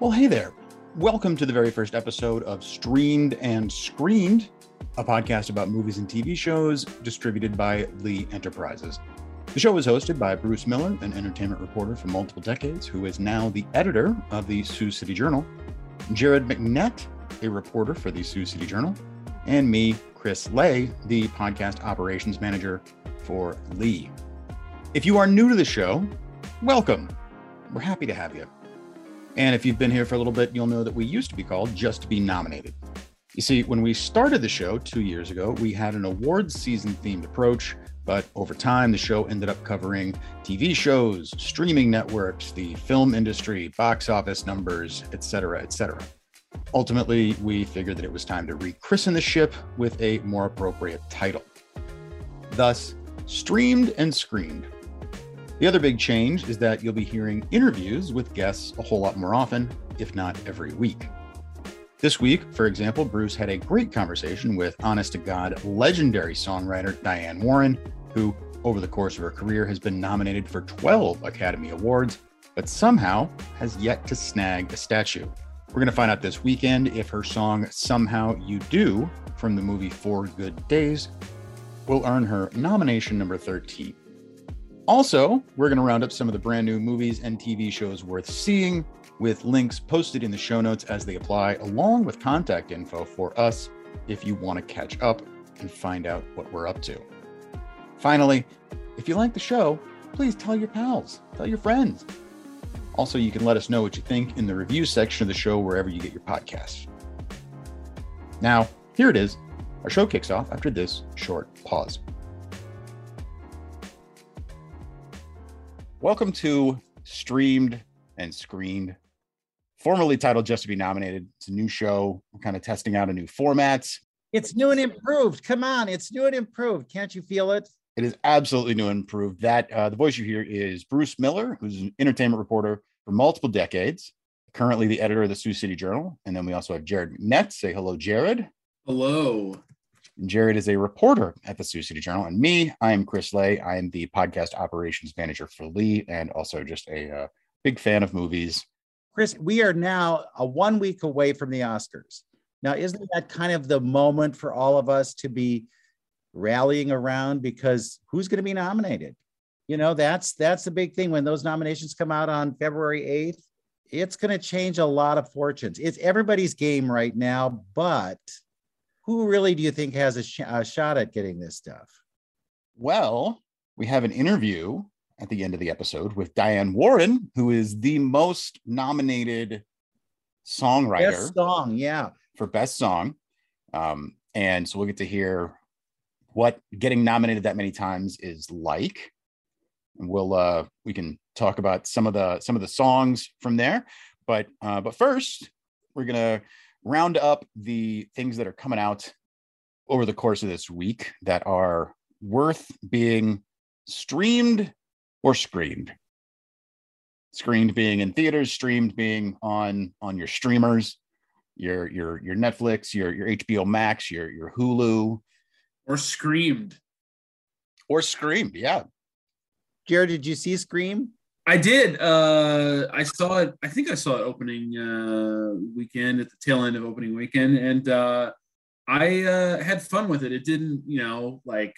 Well, hey there. Welcome to the very first episode of Streamed and Screened, a podcast about movies and TV shows distributed by Lee Enterprises. The show is hosted by Bruce Miller, an entertainment reporter for multiple decades, who is now the editor of the Sioux City Journal, Jared McNett, a reporter for the Sioux City Journal, and me, Chris Lay, the podcast operations manager for Lee. If you are new to the show, welcome. We're happy to have you. And if you've been here for a little bit, you'll know that we used to be called Just Be Nominated. You see, when we started the show two years ago, we had an awards season themed approach, but over time, the show ended up covering TV shows, streaming networks, the film industry, box office numbers, etc., etc. Ultimately, we figured that it was time to rechristen the ship with a more appropriate title. Thus, Streamed and Screened the other big change is that you'll be hearing interviews with guests a whole lot more often, if not every week. This week, for example, Bruce had a great conversation with honest to God legendary songwriter Diane Warren, who, over the course of her career, has been nominated for 12 Academy Awards, but somehow has yet to snag a statue. We're going to find out this weekend if her song Somehow You Do from the movie Four Good Days will earn her nomination number 13. Also, we're going to round up some of the brand new movies and TV shows worth seeing with links posted in the show notes as they apply, along with contact info for us if you want to catch up and find out what we're up to. Finally, if you like the show, please tell your pals, tell your friends. Also, you can let us know what you think in the review section of the show wherever you get your podcasts. Now, here it is. Our show kicks off after this short pause. Welcome to Streamed and Screened, formerly titled Just to Be Nominated. It's a new show. We're kind of testing out a new format. It's new and improved. Come on, it's new and improved. Can't you feel it? It is absolutely new and improved. That uh, the voice you hear is Bruce Miller, who's an entertainment reporter for multiple decades, currently the editor of the Sioux City Journal. And then we also have Jared McNett. Say hello, Jared. Hello. Jared is a reporter at the Sioux City Journal. And me, I am Chris Lay. I am the podcast operations manager for Lee and also just a uh, big fan of movies. Chris, we are now a one week away from the Oscars. Now, isn't that kind of the moment for all of us to be rallying around because who's going to be nominated? You know, that's that's the big thing when those nominations come out on February 8th. It's going to change a lot of fortunes. It's everybody's game right now, but who really do you think has a, sh- a shot at getting this stuff? Well, we have an interview at the end of the episode with Diane Warren, who is the most nominated songwriter. Best song, yeah. For best song. Um, and so we'll get to hear what getting nominated that many times is like. And we'll uh we can talk about some of the some of the songs from there. But uh, but first, we're gonna round up the things that are coming out over the course of this week that are worth being streamed or screened. Screened being in theaters streamed being on on your streamers your your your netflix your your hbo max your your hulu. Or screamed. Or screamed yeah. Jared did you see scream I did. Uh, I saw it. I think I saw it opening uh, weekend at the tail end of opening weekend, and uh, I uh, had fun with it. It didn't, you know, like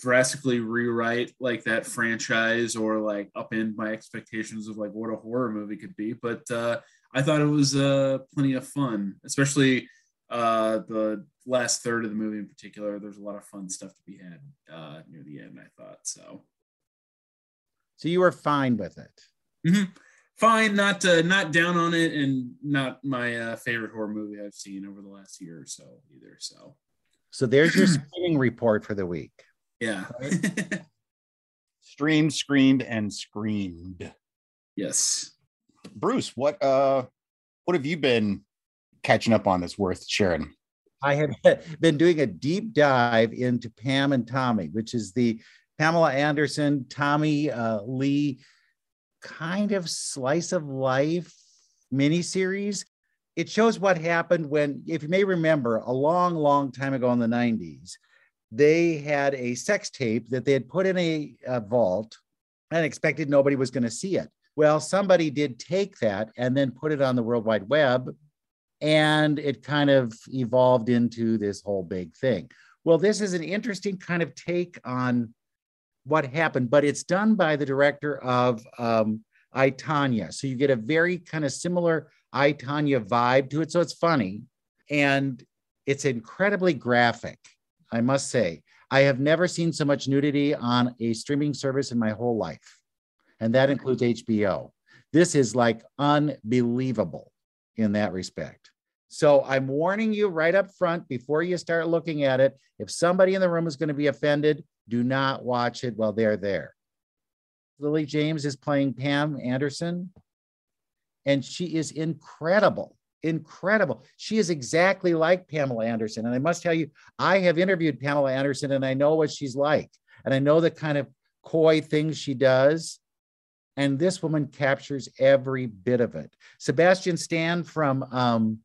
drastically rewrite like that franchise or like upend my expectations of like what a horror movie could be. But uh, I thought it was uh, plenty of fun, especially the last third of the movie in particular. There's a lot of fun stuff to be had near the end. I thought so. So you were fine with it. Mm-hmm. Fine, not uh, not down on it, and not my uh, favorite horror movie I've seen over the last year or so either. So, so there's your screening report for the week. Yeah. Right? Streamed, screened, and screamed. Yes. Bruce, what uh, what have you been catching up on that's worth sharing? I have been doing a deep dive into Pam and Tommy, which is the Pamela Anderson, Tommy uh, Lee kind of slice of life miniseries. It shows what happened when, if you may remember, a long, long time ago in the 90s, they had a sex tape that they had put in a, a vault and expected nobody was going to see it. Well, somebody did take that and then put it on the World Wide Web, and it kind of evolved into this whole big thing. Well, this is an interesting kind of take on what happened, but it's done by the director of um, I, Tonya. So you get a very kind of similar I, Tonya vibe to it. So it's funny and it's incredibly graphic, I must say. I have never seen so much nudity on a streaming service in my whole life, and that includes HBO. This is like unbelievable in that respect. So I'm warning you right up front before you start looking at it. If somebody in the room is going to be offended, do not watch it while they're there. Lily James is playing Pam Anderson, and she is incredible. Incredible. She is exactly like Pamela Anderson. And I must tell you, I have interviewed Pamela Anderson and I know what she's like. And I know the kind of coy things she does. And this woman captures every bit of it. Sebastian Stan from um,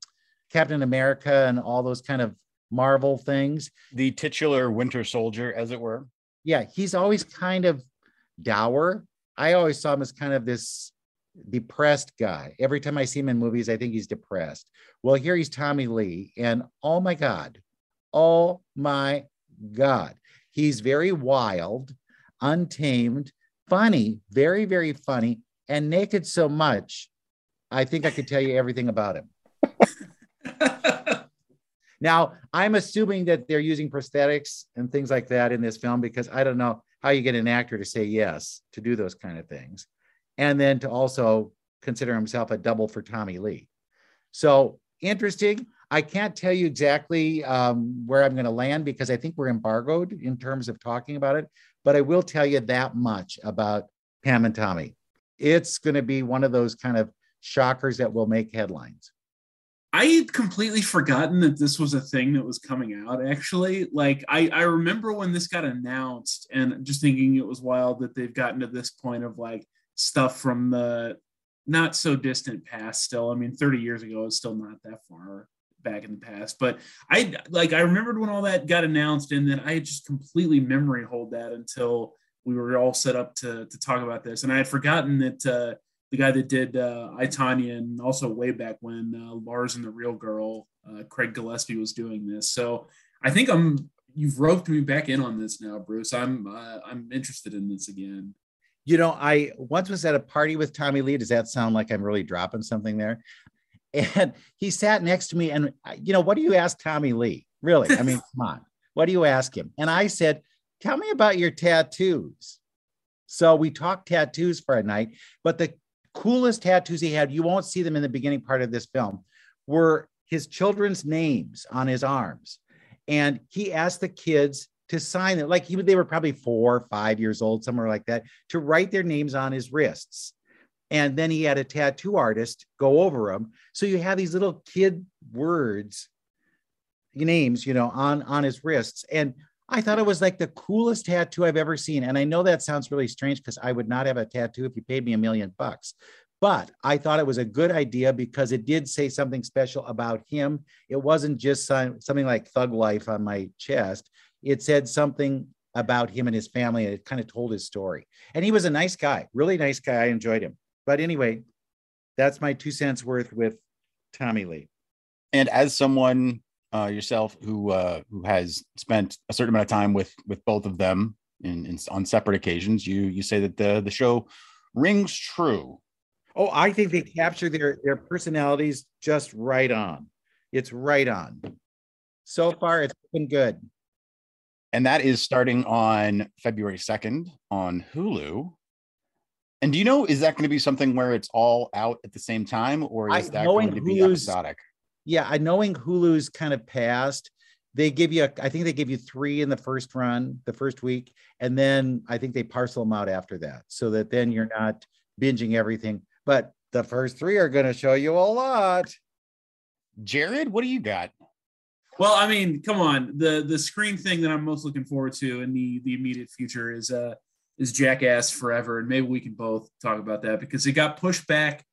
Captain America and all those kind of Marvel things. The titular Winter Soldier, as it were. Yeah, he's always kind of dour. I always saw him as kind of this depressed guy. Every time I see him in movies, I think he's depressed. Well, here he's Tommy Lee, and oh my God, oh my God, he's very wild, untamed, funny, very, very funny, and naked so much. I think I could tell you everything about him. Now, I'm assuming that they're using prosthetics and things like that in this film because I don't know how you get an actor to say yes to do those kind of things. And then to also consider himself a double for Tommy Lee. So interesting. I can't tell you exactly um, where I'm going to land because I think we're embargoed in terms of talking about it. But I will tell you that much about Pam and Tommy. It's going to be one of those kind of shockers that will make headlines. I had completely forgotten that this was a thing that was coming out. Actually, like I, I remember when this got announced, and just thinking it was wild that they've gotten to this point of like stuff from the not so distant past. Still, I mean, thirty years ago is still not that far back in the past. But I like I remembered when all that got announced, and then I just completely memory hold that until we were all set up to to talk about this, and I had forgotten that. Uh, the guy that did uh, I and also way back when uh, Lars and the Real Girl, uh, Craig Gillespie was doing this. So I think I'm you've roped me back in on this now, Bruce. I'm uh, I'm interested in this again. You know, I once was at a party with Tommy Lee. Does that sound like I'm really dropping something there? And he sat next to me, and you know, what do you ask Tommy Lee? Really? I mean, come on, what do you ask him? And I said, "Tell me about your tattoos." So we talked tattoos for a night, but the coolest tattoos he had, you won't see them in the beginning part of this film, were his children's names on his arms. And he asked the kids to sign it, like he, they were probably four, five years old, somewhere like that, to write their names on his wrists. And then he had a tattoo artist go over them. So you have these little kid words, names, you know, on on his wrists. And I thought it was like the coolest tattoo I've ever seen. And I know that sounds really strange because I would not have a tattoo if you paid me a million bucks. But I thought it was a good idea because it did say something special about him. It wasn't just something like thug life on my chest. It said something about him and his family, and it kind of told his story. And he was a nice guy, really nice guy. I enjoyed him. But anyway, that's my two cents worth with Tommy Lee. And as someone uh, yourself who uh, who has spent a certain amount of time with with both of them in, in on separate occasions, you you say that the the show rings true. Oh, I think they capture their their personalities just right on. It's right on. So far, it's been good. And that is starting on February 2nd on Hulu. And do you know, is that going to be something where it's all out at the same time, or is I, that going to be episodic? Yeah, I knowing Hulu's kind of past, they give you, a, I think they give you three in the first run, the first week, and then I think they parcel them out after that, so that then you're not binging everything. But the first three are going to show you a lot. Jared, what do you got? Well, I mean, come on. The the screen thing that I'm most looking forward to in the the immediate future is uh is Jackass Forever, and maybe we can both talk about that because it got pushed back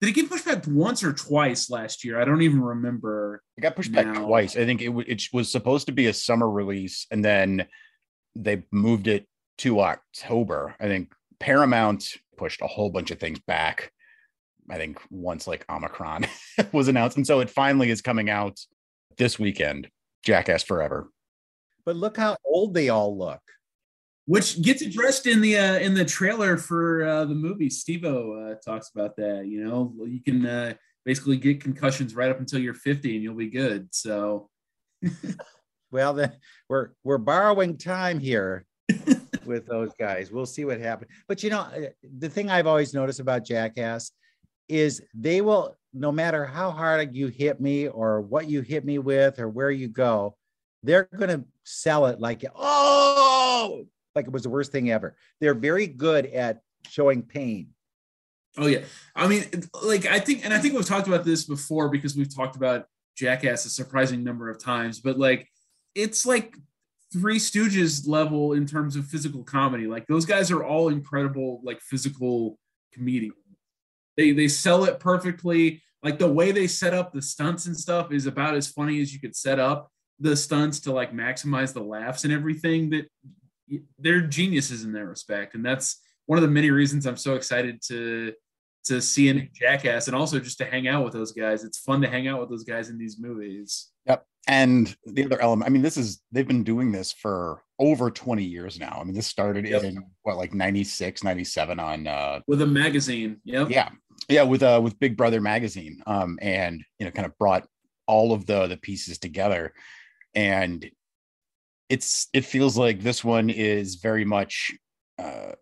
did it get pushed back once or twice last year? I don't even remember. It got pushed now. back twice. I think it, it was supposed to be a summer release, and then they moved it to October. I think Paramount pushed a whole bunch of things back. I think once like Omicron was announced. And so it finally is coming out this weekend, Jackass Forever. But look how old they all look. Which gets addressed in the uh, in the trailer for uh, the movie. Steve-O uh, talks about that. You know, you can uh, basically get concussions right up until you're 50, and you'll be good. So, well, then we're we're borrowing time here with those guys. We'll see what happens. But you know, uh, the thing I've always noticed about Jackass is they will, no matter how hard you hit me or what you hit me with or where you go, they're going to sell it like, oh, like it was the worst thing ever. They're very good at showing pain. Oh yeah, I mean, like I think, and I think we've talked about this before because we've talked about Jackass a surprising number of times, but like it's like Three Stooges level in terms of physical comedy. Like those guys are all incredible, like physical comedians. They they sell it perfectly. Like the way they set up the stunts and stuff is about as funny as you could set up the stunts to like maximize the laughs and everything. That they're geniuses in that respect, and that's one of the many reasons I'm so excited to to see a Jackass and also just to hang out with those guys. It's fun to hang out with those guys in these movies. Yep. And the other element, I mean, this is they've been doing this for over 20 years now. I mean, this started yep. in what like 96, 97 on uh with a magazine. Yep. Yeah yeah with uh with big brother magazine um and you know kind of brought all of the the pieces together and it's it feels like this one is very much uh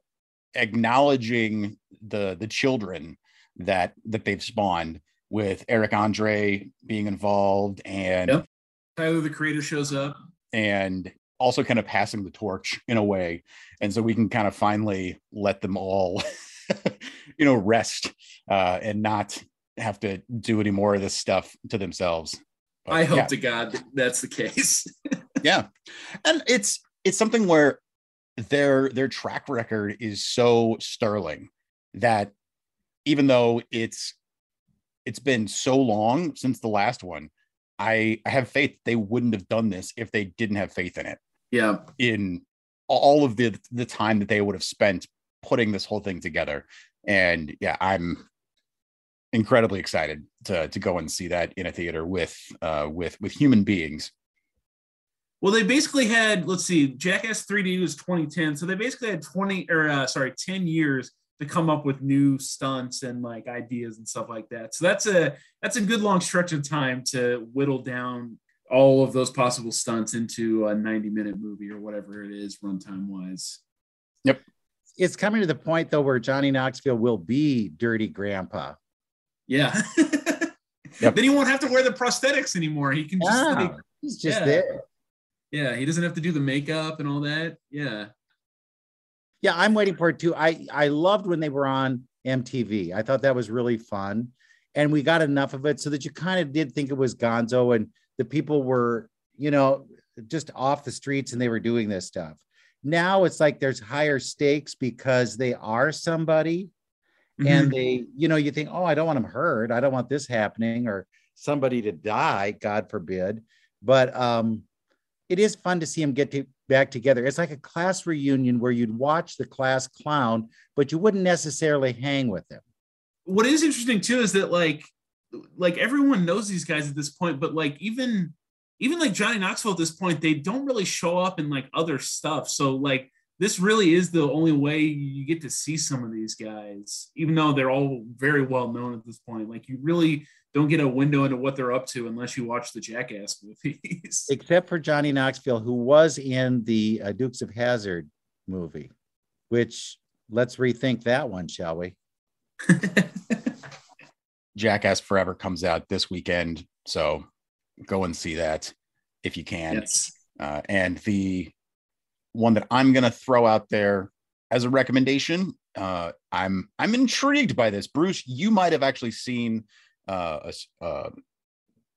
acknowledging the the children that that they've spawned with Eric Andre being involved and yep. Tyler the creator shows up and also kind of passing the torch in a way and so we can kind of finally let them all you know, rest uh, and not have to do any more of this stuff to themselves. But, I hope yeah. to God that's the case. yeah, and it's it's something where their their track record is so sterling that even though it's it's been so long since the last one, I, I have faith they wouldn't have done this if they didn't have faith in it. Yeah. In all of the the time that they would have spent putting this whole thing together. And yeah, I'm incredibly excited to to go and see that in a theater with uh with with human beings. Well, they basically had let's see, Jackass 3D was 2010, so they basically had 20 or uh, sorry, 10 years to come up with new stunts and like ideas and stuff like that. So that's a that's a good long stretch of time to whittle down all of those possible stunts into a 90 minute movie or whatever it is runtime wise. Yep it's coming to the point though where Johnny Knoxville will be dirty grandpa. Yeah. yep. Then he won't have to wear the prosthetics anymore. He can just yeah, like, he's just yeah. there. Yeah, he doesn't have to do the makeup and all that. Yeah. Yeah, I'm waiting for it too. I I loved when they were on MTV. I thought that was really fun. And we got enough of it so that you kind of did think it was Gonzo and the people were, you know, just off the streets and they were doing this stuff now it's like there's higher stakes because they are somebody mm-hmm. and they you know you think oh i don't want them hurt i don't want this happening or somebody to die god forbid but um it is fun to see them get to, back together it's like a class reunion where you'd watch the class clown but you wouldn't necessarily hang with them what is interesting too is that like like everyone knows these guys at this point but like even even like Johnny Knoxville at this point, they don't really show up in like other stuff. So like this really is the only way you get to see some of these guys, even though they're all very well known at this point. Like you really don't get a window into what they're up to unless you watch the Jackass movies. Except for Johnny Knoxville, who was in the uh, Dukes of Hazzard movie, which let's rethink that one, shall we? Jackass Forever comes out this weekend, so go and see that if you can. Yes. Uh, and the one that I'm going to throw out there as a recommendation, uh, I'm I'm intrigued by this. Bruce, you might have actually seen uh, a, uh,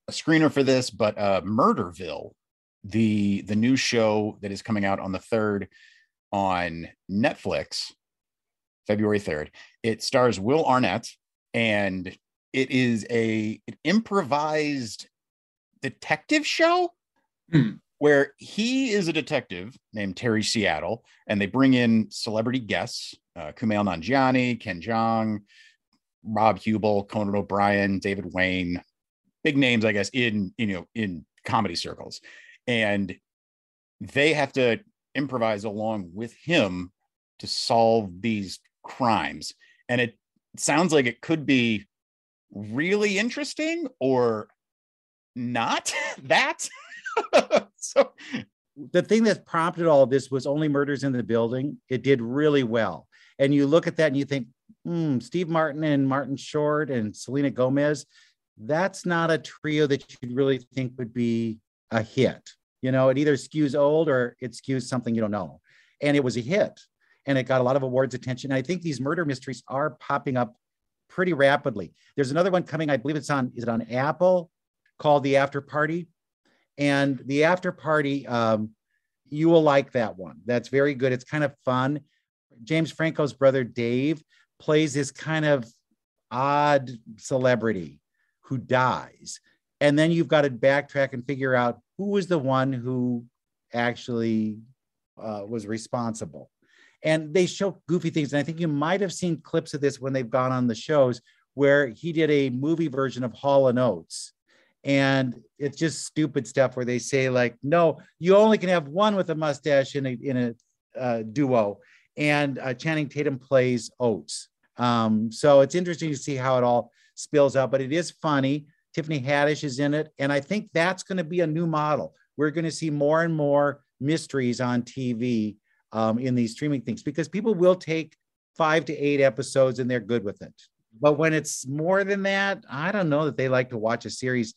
a screener for this, but uh, Murderville, the the new show that is coming out on the third on Netflix, February third. It stars Will Arnett, and it is a an improvised detective show hmm. where he is a detective named Terry Seattle, and they bring in celebrity guests uh, Kumail Nanjiani, Ken Jeong, Rob Huebel, Conan O'Brien, David Wain, big names, I guess, in you know in comedy circles, and they have to improvise along with him to solve these crimes, and it sounds like it could be really interesting or not that. so the thing that prompted all of this was only murders in the building. It did really well. And you look at that and you think, hmm, Steve Martin and Martin Short and Selena Gomez, that's not a trio that you'd really think would be a hit. You know, it either skews old or it skews something you don't know. And it was a hit and it got a lot of awards attention. And I think these murder mysteries are popping up pretty rapidly. There's another one coming, I believe it's on, is it on Apple called The After Party? And The After Party, um, you will like that one. That's very good. It's kind of fun. James Franco's brother Dave plays this kind of odd celebrity who dies. And then you've got to backtrack and figure out who was the one who actually uh, was responsible. And they show goofy things. And I think you might have seen clips of this when they've gone on the shows where he did a movie version of Hall and Oates. And it's just stupid stuff where they say, like, no, you only can have one with a mustache in a, in a uh, duo and uh, Channing Tatum plays Oates. Um, so it's interesting to see how it all spills out, but it is funny. Tiffany Haddish is in it, and I think that's going to be a new model. We're going to see more and more mysteries on TV um, in these streaming things because people will take five to eight episodes and they're good with it. But when it's more than that, I don't know that they like to watch a series.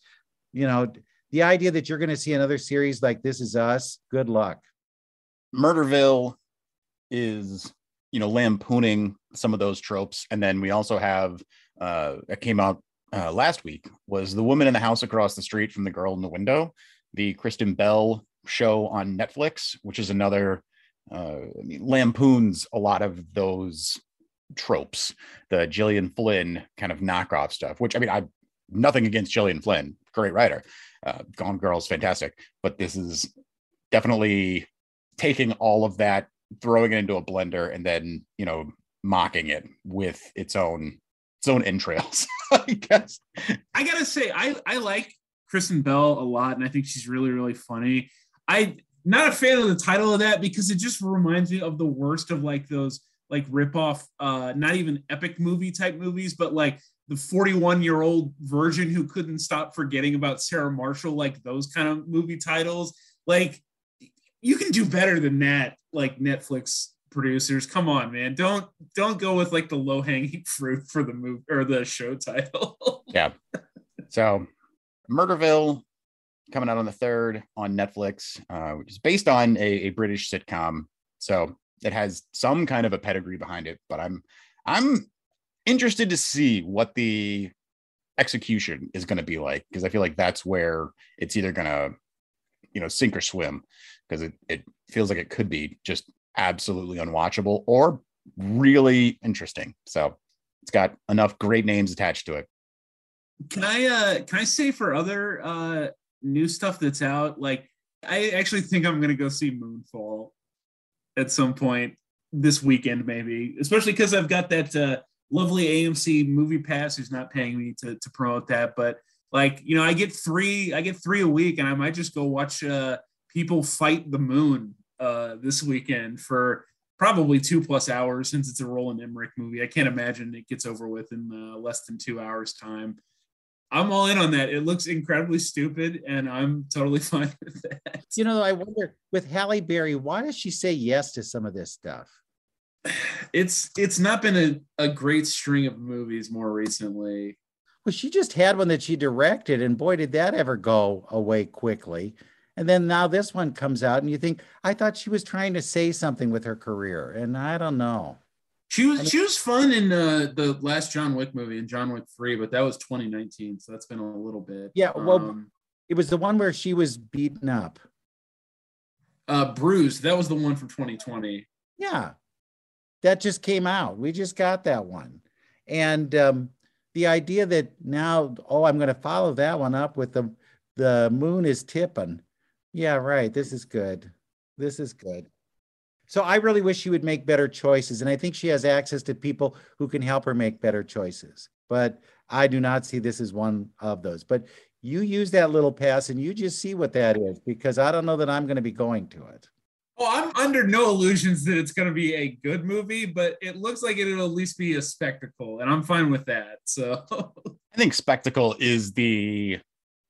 You know, the idea that you're going to see another series like This Is Us, good luck. Murderville is you know lampooning some of those tropes. And then we also have uh that came out uh, last week was the woman in the house across the street from the girl in the window the kristen bell show on netflix which is another uh I mean, lampoons a lot of those tropes the gillian flynn kind of knockoff stuff which i mean i nothing against gillian flynn great writer uh, gone girl's fantastic but this is definitely taking all of that throwing it into a blender and then you know mocking it with its own its own entrails i guess. I gotta say i i like kristen bell a lot and i think she's really really funny. I not a fan of the title of that because it just reminds me of the worst of like those like rip off uh not even epic movie type movies but like the 41 year old virgin who couldn't stop forgetting about sarah marshall like those kind of movie titles. Like you can do better than that like netflix producers. Come on man. Don't don't go with like the low hanging fruit for the movie or the show title. Yeah. So murderville coming out on the third on netflix uh, which is based on a, a british sitcom. So it has some kind of a pedigree behind it but i'm i'm interested to see what the execution is going to be like because i feel like that's where it's either going to you know sink or swim because it, it feels like it could be just absolutely unwatchable or really interesting. So it's got enough great names attached to it. Can I uh can I say for other uh new stuff that's out, like I actually think I'm gonna go see Moonfall at some point this weekend, maybe, especially because I've got that uh lovely AMC movie pass who's not paying me to to promote that, but like you know, I get three, I get three a week, and I might just go watch uh people fight the moon uh, this weekend for probably two plus hours since it's a Roland Emmerich movie. I can't imagine it gets over with in uh, less than two hours time. I'm all in on that. It looks incredibly stupid, and I'm totally fine with that. You know, I wonder with Halle Berry, why does she say yes to some of this stuff? It's it's not been a, a great string of movies more recently. Well, she just had one that she directed, and boy, did that ever go away quickly. And then now this one comes out, and you think, I thought she was trying to say something with her career, and I don't know. She was she was fun in uh, the last John Wick movie in John Wick Three, but that was 2019, so that's been a little bit. Yeah, well, um, it was the one where she was beaten up. Uh, bruised. That was the one from 2020. Yeah, that just came out. We just got that one, and um, the idea that now, oh, I'm going to follow that one up with the the moon is tipping. Yeah, right. This is good. This is good. So I really wish she would make better choices. And I think she has access to people who can help her make better choices. But I do not see this as one of those. But you use that little pass and you just see what that is because I don't know that I'm going to be going to it. Well, I'm under no illusions that it's going to be a good movie, but it looks like it'll at least be a spectacle, and I'm fine with that. So I think spectacle is the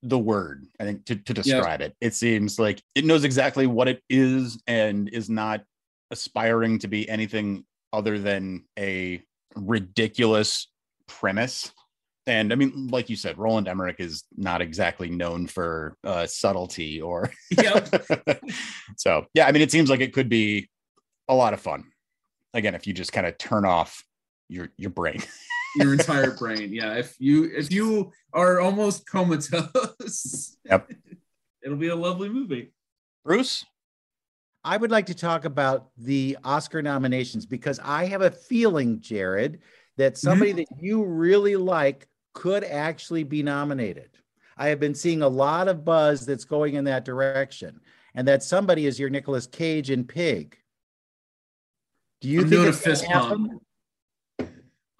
the word I think to, to describe yep. it. It seems like it knows exactly what it is and is not aspiring to be anything other than a ridiculous premise. And I mean, like you said, Roland Emmerich is not exactly known for uh, subtlety or. so, yeah, I mean, it seems like it could be a lot of fun. Again, if you just kind of turn off your your brain. your entire brain. Yeah. If you if you are almost comatose. Yep. It'll be a lovely movie. Bruce? I would like to talk about the Oscar nominations because I have a feeling, Jared, that somebody mm-hmm. that you really like could actually be nominated. I have been seeing a lot of buzz that's going in that direction, and that somebody is your Nicolas Cage in Pig. Do you I'm think it's fist happen?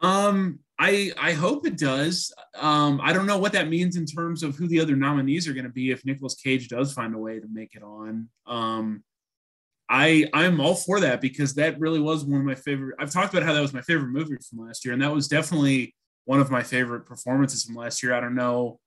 Um, I I hope it does. Um, I don't know what that means in terms of who the other nominees are going to be if Nicolas Cage does find a way to make it on. Um, I I'm all for that because that really was one of my favorite. I've talked about how that was my favorite movie from last year, and that was definitely one of my favorite performances from last year. I don't know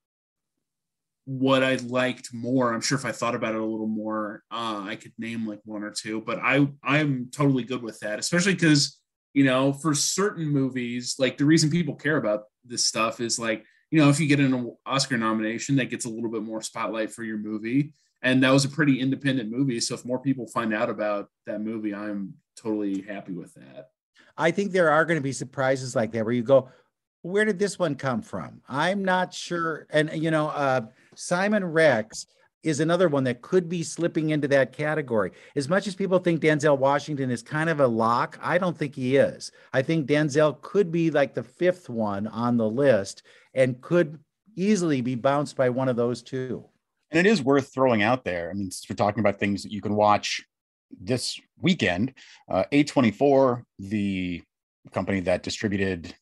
what I liked more. I'm sure if I thought about it a little more, uh, I could name like one or two. But I I'm totally good with that, especially because you know, for certain movies, like the reason people care about this stuff is like, you know, if you get an Oscar nomination, that gets a little bit more spotlight for your movie. And that was a pretty independent movie. So if more people find out about that movie, I'm totally happy with that. I think there are going to be surprises like that where you go, where did this one come from? I'm not sure. And, you know, uh, Simon Rex is another one that could be slipping into that category. As much as people think Denzel Washington is kind of a lock, I don't think he is. I think Denzel could be like the fifth one on the list and could easily be bounced by one of those two. And it is worth throwing out there. I mean, since we're talking about things that you can watch this weekend. Uh, A24, the company that distributed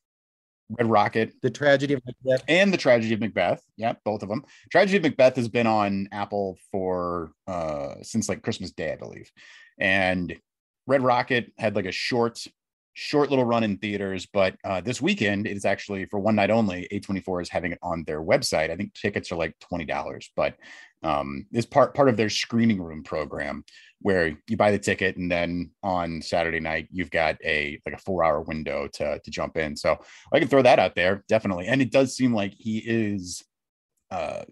Red Rocket, The Tragedy of Macbeth, and The Tragedy of Macbeth. Yeah, both of them. Tragedy of Macbeth has been on Apple for uh since like Christmas Day, I believe. And Red Rocket had like a short, short little run in theaters, but uh, this weekend it is actually for one night only. A24 is having it on their website. I think tickets are like twenty dollars, but um, is part part of their screening room program where you buy the ticket and then on Saturday night you've got a like a four hour window to to jump in. So I can throw that out there definitely. And it does seem like he is uh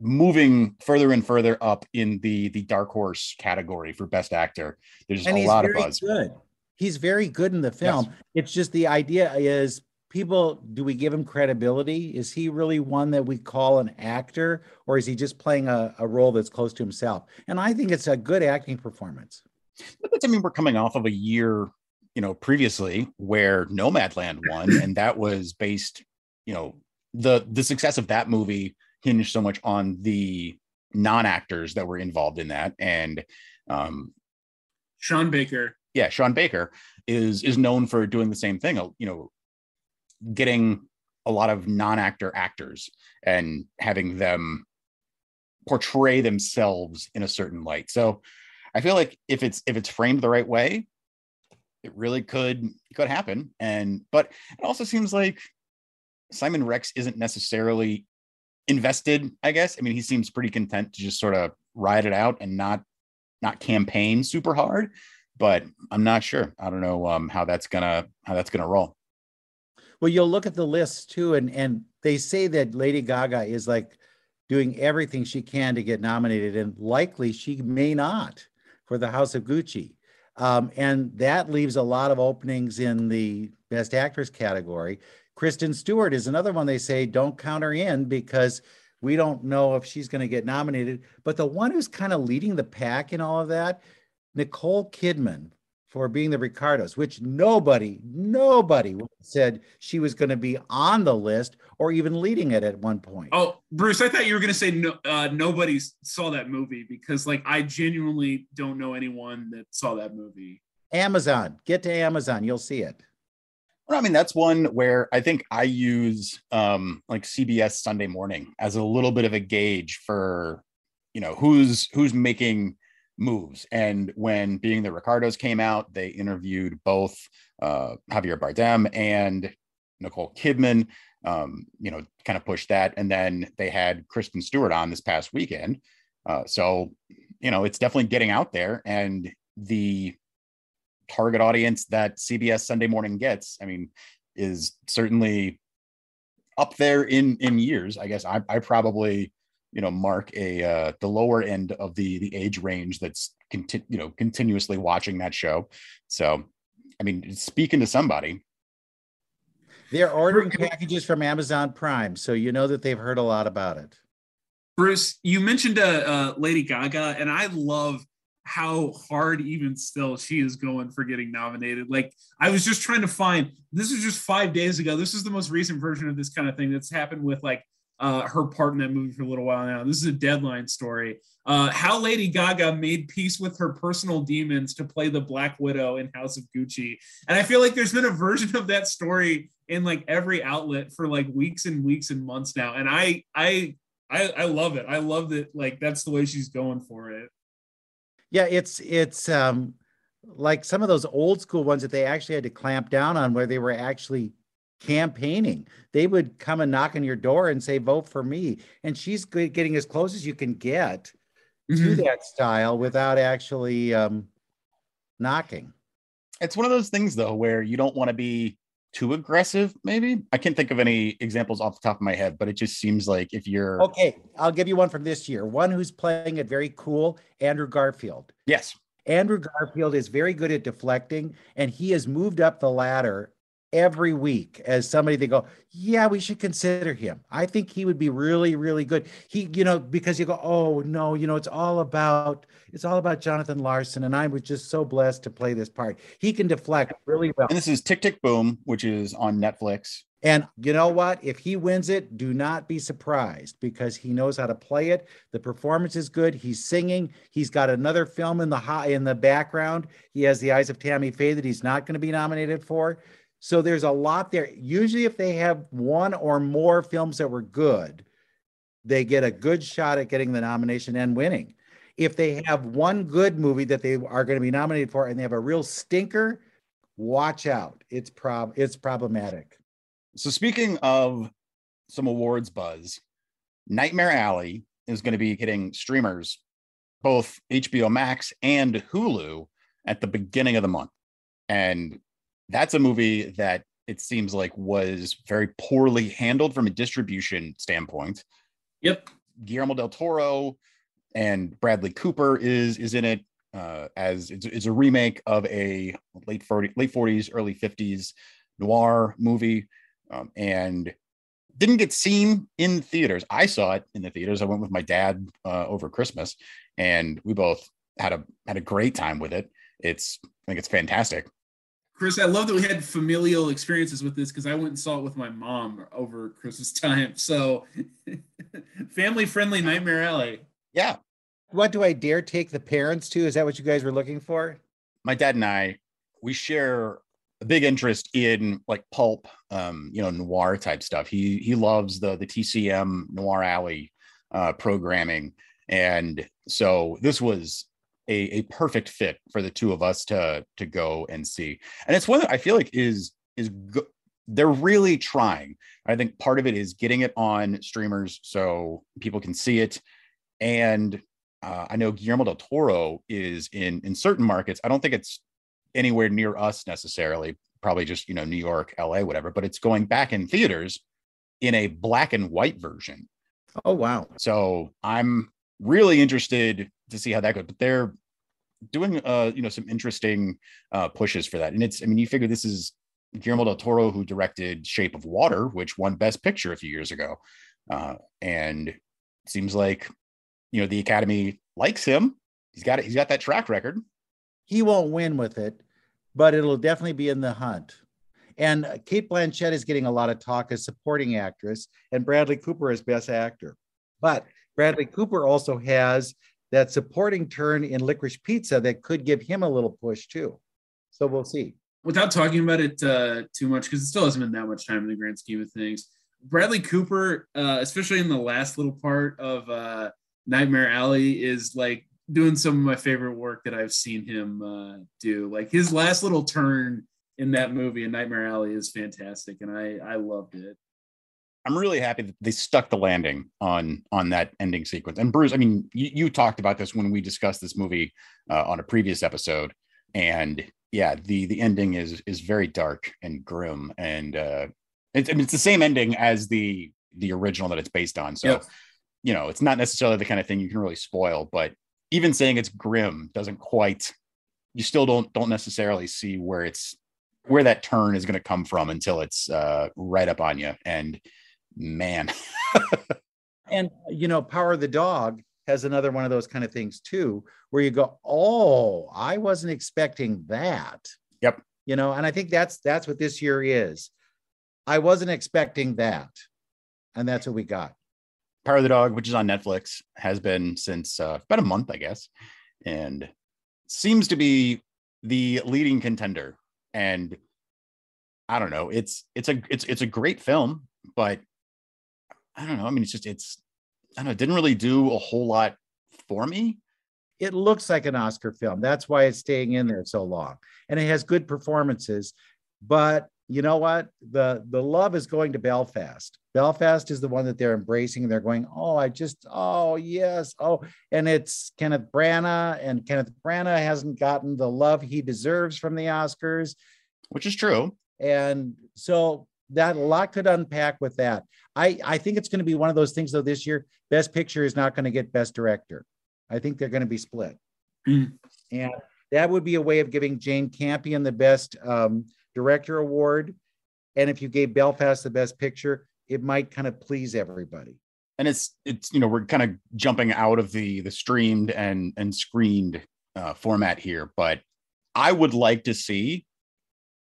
moving further and further up in the the dark horse category for best actor. There's a lot of buzz. Good. He's very good in the film. Yes. It's just the idea is people do we give him credibility? Is he really one that we call an actor or is he just playing a, a role that's close to himself? And i think it's a good acting performance. But i mean we're coming off of a year you know previously where nomadland won and that was based you know the the success of that movie hinged so much on the non-actors that were involved in that. And um sean baker. yeah sean baker is is known for doing the same thing. You know getting a lot of non-actor actors and having them portray themselves in a certain light. So I feel like if it's if it's framed the right way, it really could could happen. And but it also seems like Simon Rex isn't necessarily invested, I guess. I mean, he seems pretty content to just sort of ride it out and not not campaign super hard. But I'm not sure. I don't know um, how that's gonna how that's gonna roll. Well, you'll look at the list too, and and they say that Lady Gaga is like doing everything she can to get nominated, and likely she may not for the House of Gucci. Um, and that leaves a lot of openings in the Best Actress category. Kristen Stewart is another one they say don't count her in because we don't know if she's going to get nominated. But the one who's kind of leading the pack in all of that, Nicole Kidman for being the Ricardos, which nobody, nobody said she was going to be on the list or even leading it at one point. Oh, Bruce, I thought you were going to say no, uh, nobody saw that movie because, like, I genuinely don't know anyone that saw that movie. Amazon, get to Amazon, you'll see it. Well, I mean, that's one where I think I use um, like CBS Sunday Morning as a little bit of a gauge for, you know, who's who's making moves. And when Being the Ricardos came out, they interviewed both uh, Javier Bardem and Nicole Kidman. Um, you know, kind of pushed that, and then they had Kristen Stewart on this past weekend. Uh, so, you know, it's definitely getting out there, and the target audience that CBS Sunday Morning gets, I mean, is certainly up there in in years. I guess I, I probably you know mark a uh, the lower end of the the age range that's conti- you know continuously watching that show. So i mean speaking to somebody. They're ordering packages from amazon prime so you know that they've heard a lot about it. Bruce you mentioned uh, uh, lady gaga and i love how hard even still she is going for getting nominated. Like i was just trying to find this is just five days ago. This is the most recent version of this kind of thing that's happened with like uh, her part in that movie for a little while now. This is a deadline story. Uh, how Lady Gaga made peace with her personal demons to play the Black Widow in House of Gucci. And I feel like there's been a version of that story in like every outlet for like weeks and weeks and months now. And I, I, I, I love it. I love that. Like that's the way she's going for it. Yeah, it's it's um like some of those old school ones that they actually had to clamp down on, where they were actually campaigning. They would come and knock on your door and say, vote for me. And she's getting as close as you can get mm-hmm. to that style without actually um, knocking. It's one of those things, though, where you don't want to be too aggressive, maybe. I can't think of any examples off the top of my head, but it just seems like if you're. Okay, I'll give you one from this year. One who's playing it very cool, Andrew Garfield. Yes. Andrew Garfield is very good at deflecting, and he has moved up the ladder every week as somebody they go, yeah, we should consider him. I think he would be really, really good. He, you know, because you go, oh no, you know, it's all about it's all about Jonathan Larson, and I was just so blessed to play this part. He can deflect really well. And this is Tick Tick Boom, which is on Netflix. And you know what? If he wins it, do not be surprised because he knows how to play it. The performance is good. He's singing. He's got another film in the high in the background. He has the eyes of Tammy Faye that he's not going to be nominated for. So there's a lot there. Usually, if they have one or more films that were good, they get a good shot at getting the nomination and winning. If they have one good movie that they are going to be nominated for and they have a real stinker, watch out. It's prob it's problematic. So speaking of some awards buzz, Nightmare Alley is going to be hitting streamers, both HBO Max and Hulu at the beginning of the month. And that's a movie that it seems like was very poorly handled from a distribution standpoint. Yep. Guillermo del Toro and Bradley Cooper is is in it uh, as it's, it's, a remake of a late 40, late 40s, early 50s noir movie, um, and didn't get seen in theaters. I saw it in the theaters. I went with my dad uh, over Christmas, and we both had a had a great time with it. It's I think it's fantastic. Chris, I love that we had familial experiences with this because I went and saw it with my mom over Christmas time. So, family friendly Nightmare Alley. Yeah. What do I dare take the parents to? Is that what you guys were looking for? My dad and I, we share a big interest in like pulp, um, you know, noir type stuff. He he loves the the TCM Noir Alley uh, programming, and so this was a, a perfect fit for the two of us to to go and see. And it's one that I feel like is is go- they're really trying. I think part of it is getting it on streamers so people can see it. And uh, I know Guillermo del Toro is in in certain markets. I don't think it's anywhere near us necessarily. Probably just you know New York, L.A., whatever. But it's going back in theaters in a black and white version. Oh wow! So I'm really interested to see how that goes. But they're doing uh you know some interesting uh pushes for that. And it's I mean you figure this is Guillermo del Toro who directed Shape of Water, which won Best Picture a few years ago. Uh and seems like you know the Academy likes him. He's got it, he's got that track record. He won't win with it, but it'll definitely be in the hunt. And Cate Blanchett is getting a lot of talk as supporting actress, and Bradley Cooper as best actor. But Bradley Cooper also has that supporting turn in Licorice Pizza that could give him a little push too. So we'll see. Without talking about it uh, too much, because it still hasn't been that much time in the grand scheme of things. Bradley Cooper, uh, especially in the last little part of uh, Nightmare Alley, is like doing some of my favorite work that I've seen him uh, do. Like his last little turn in that movie in Nightmare Alley is fantastic, and I I loved it. I'm really happy that they stuck the landing on on that ending sequence. And Bruce, I mean, you, you talked about this when we discussed this movie uh, on a previous episode, and yeah, the the ending is is very dark and grim, and uh, it's I mean it's the same ending as the the original that it's based on. So, yep. you know, it's not necessarily the kind of thing you can really spoil, but even saying it's grim doesn't quite. You still don't don't necessarily see where it's where that turn is going to come from until it's uh, right up on you and man. and you know, Power of the Dog has another one of those kind of things too, where you go, "Oh, I wasn't expecting that." Yep. You know, and I think that's that's what this year is. I wasn't expecting that, and that's what we got. Power of the Dog, which is on Netflix, has been since uh, about a month, I guess, and seems to be the leading contender. And I don't know, it's it's a it's it's a great film, but I don't know. I mean, it's just it's I don't know. It didn't really do a whole lot for me. It looks like an Oscar film. That's why it's staying in there so long, and it has good performances. But you know what? The the love is going to Belfast. Belfast is the one that they're embracing. They're going, oh, I just, oh yes, oh, and it's Kenneth Branagh, and Kenneth Branagh hasn't gotten the love he deserves from the Oscars, which is true. And so that a lot could unpack with that. I, I think it's going to be one of those things though this year. Best Picture is not going to get Best Director. I think they're going to be split, mm. and that would be a way of giving Jane Campion the Best um, Director award. And if you gave Belfast the Best Picture, it might kind of please everybody. And it's it's you know we're kind of jumping out of the the streamed and and screened uh, format here, but I would like to see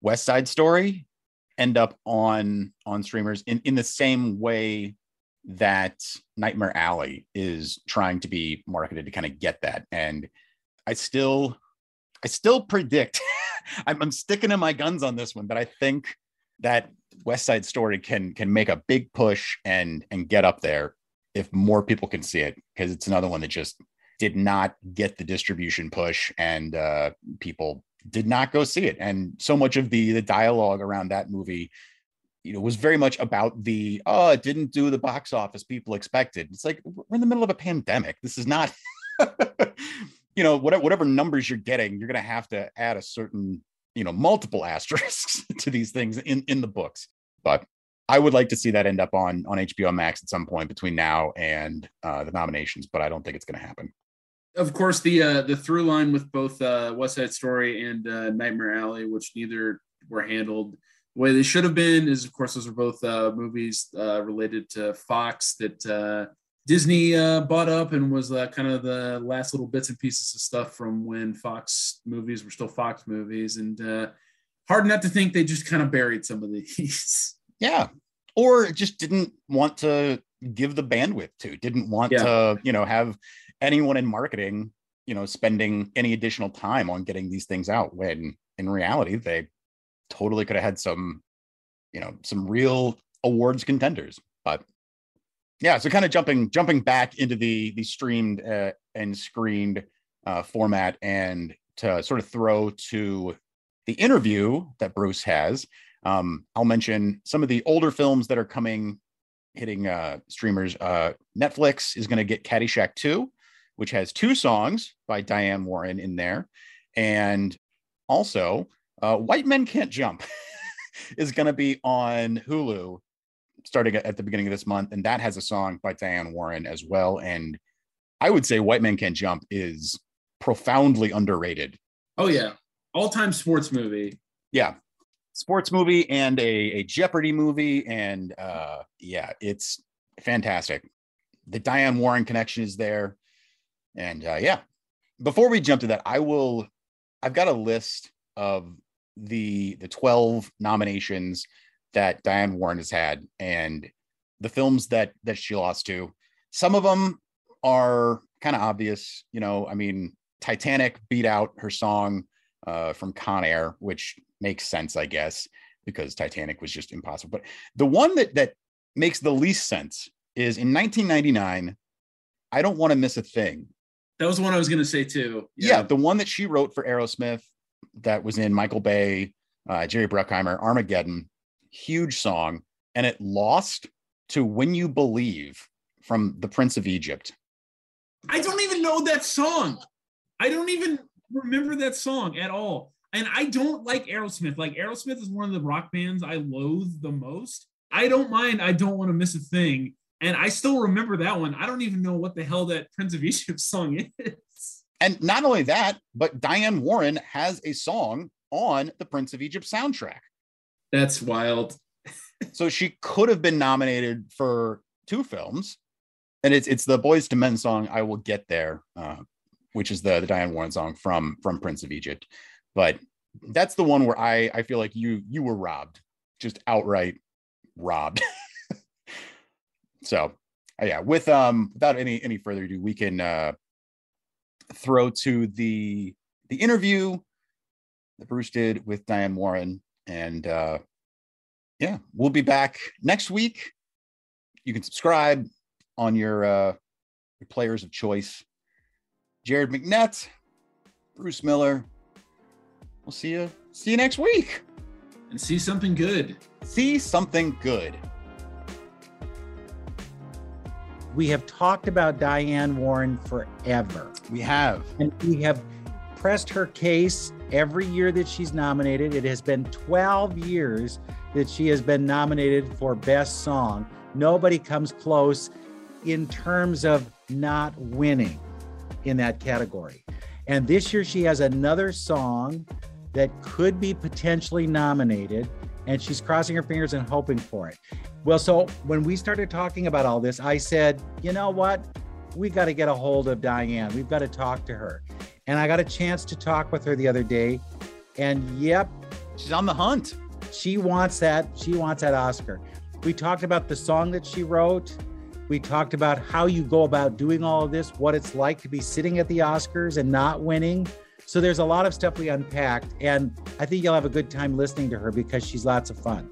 West Side Story end up on on streamers in in the same way that Nightmare Alley is trying to be marketed to kind of get that. And I still I still predict I'm, I'm sticking to my guns on this one, but I think that West Side Story can can make a big push and and get up there if more people can see it because it's another one that just did not get the distribution push and uh, people did not go see it. And so much of the the dialogue around that movie, you know, was very much about the oh, it didn't do the box office people expected. It's like we're in the middle of a pandemic. This is not, you know, whatever whatever numbers you're getting, you're gonna have to add a certain, you know, multiple asterisks to these things in in the books. But I would like to see that end up on on HBO Max at some point between now and uh, the nominations, but I don't think it's going to happen of course, the uh, the through line with both uh, West Side Story and uh, Nightmare Alley, which neither were handled the way they should have been, is of course those are both uh, movies uh, related to Fox that uh, Disney uh, bought up and was uh, kind of the last little bits and pieces of stuff from when Fox movies were still Fox movies, and uh, hard not to think they just kind of buried some of these. Yeah, or just didn't want to give the bandwidth to, didn't want yeah. to, you know, have anyone in marketing, you know, spending any additional time on getting these things out when in reality they totally could have had some, you know, some real awards contenders. But yeah, so kind of jumping jumping back into the the streamed uh, and screened uh, format and to sort of throw to the interview that Bruce has. Um, I'll mention some of the older films that are coming hitting uh, streamers. Uh, Netflix is going to get Caddyshack 2, which has two songs by Diane Warren in there. And also, uh, White Men Can't Jump is going to be on Hulu starting at the beginning of this month. And that has a song by Diane Warren as well. And I would say White Men Can't Jump is profoundly underrated. Oh, yeah. All time sports movie. Yeah. Sports movie and a, a Jeopardy movie. And uh, yeah, it's fantastic. The Diane Warren connection is there. And uh, yeah, before we jump to that, I will. I've got a list of the the 12 nominations that Diane Warren has had and the films that that she lost to. Some of them are kind of obvious, you know. I mean, Titanic beat out her song uh, from Con Air, which makes sense, I guess, because Titanic was just impossible. But the one that that makes the least sense is in 1999. I don't want to miss a thing. That was the one I was going to say too. Yeah. yeah. the one that she wrote for Aerosmith, that was in Michael Bay, uh, Jerry Bruckheimer, Armageddon, huge song, and it lost to "When You Believe" from the Prince of Egypt. I don't even know that song. I don't even remember that song at all. And I don't like Aerosmith. Like Aerosmith is one of the rock bands I loathe the most. I don't mind. I don't want to miss a thing. And I still remember that one. I don't even know what the hell that Prince of Egypt song is. And not only that, but Diane Warren has a song on the Prince of Egypt soundtrack. That's wild. so she could have been nominated for two films. And it's it's the Boyz II Men song "I Will Get There," uh, which is the the Diane Warren song from from Prince of Egypt. But that's the one where I I feel like you you were robbed, just outright robbed. so uh, yeah, with um without any any further ado, we can uh throw to the the interview that Bruce did with Diane Warren. And uh yeah, we'll be back next week. You can subscribe on your uh your players of choice Jared McNett, Bruce Miller. We'll see you see you next week. And see something good. See something good. We have talked about Diane Warren forever. We have. And we have pressed her case every year that she's nominated. It has been 12 years that she has been nominated for Best Song. Nobody comes close in terms of not winning in that category. And this year she has another song that could be potentially nominated, and she's crossing her fingers and hoping for it. Well, so when we started talking about all this, I said, you know what? We got to get a hold of Diane. We've got to talk to her. And I got a chance to talk with her the other day. And yep, she's on the hunt. She wants that. She wants that Oscar. We talked about the song that she wrote we talked about how you go about doing all of this, what it's like to be sitting at the Oscars and not winning. So there's a lot of stuff we unpacked, and I think you'll have a good time listening to her because she's lots of fun.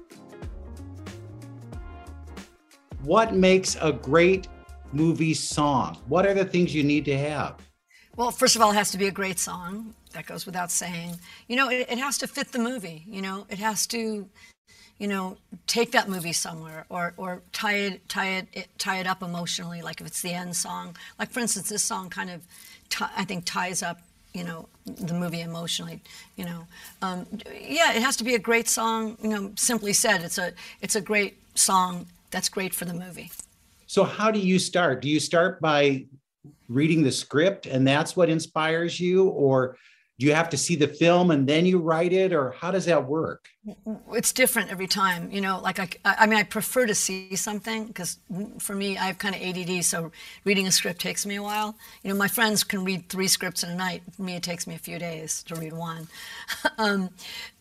What makes a great movie song? What are the things you need to have? Well, first of all, it has to be a great song. That goes without saying. You know, it, it has to fit the movie. You know, it has to you know, take that movie somewhere or, or tie it, tie it, it, tie it up emotionally. Like if it's the end song, like for instance, this song kind of, t- I think ties up, you know, the movie emotionally, you know. Um, yeah, it has to be a great song, you know, simply said, it's a, it's a great song that's great for the movie. So how do you start? Do you start by reading the script and that's what inspires you or do you have to see the film and then you write it or how does that work? It's different every time you know like i, I mean i prefer to see something because for me i have kind of add so reading a script takes me a while. You know my friends can read three scripts in a night. For me it takes me a few days to read one. Um,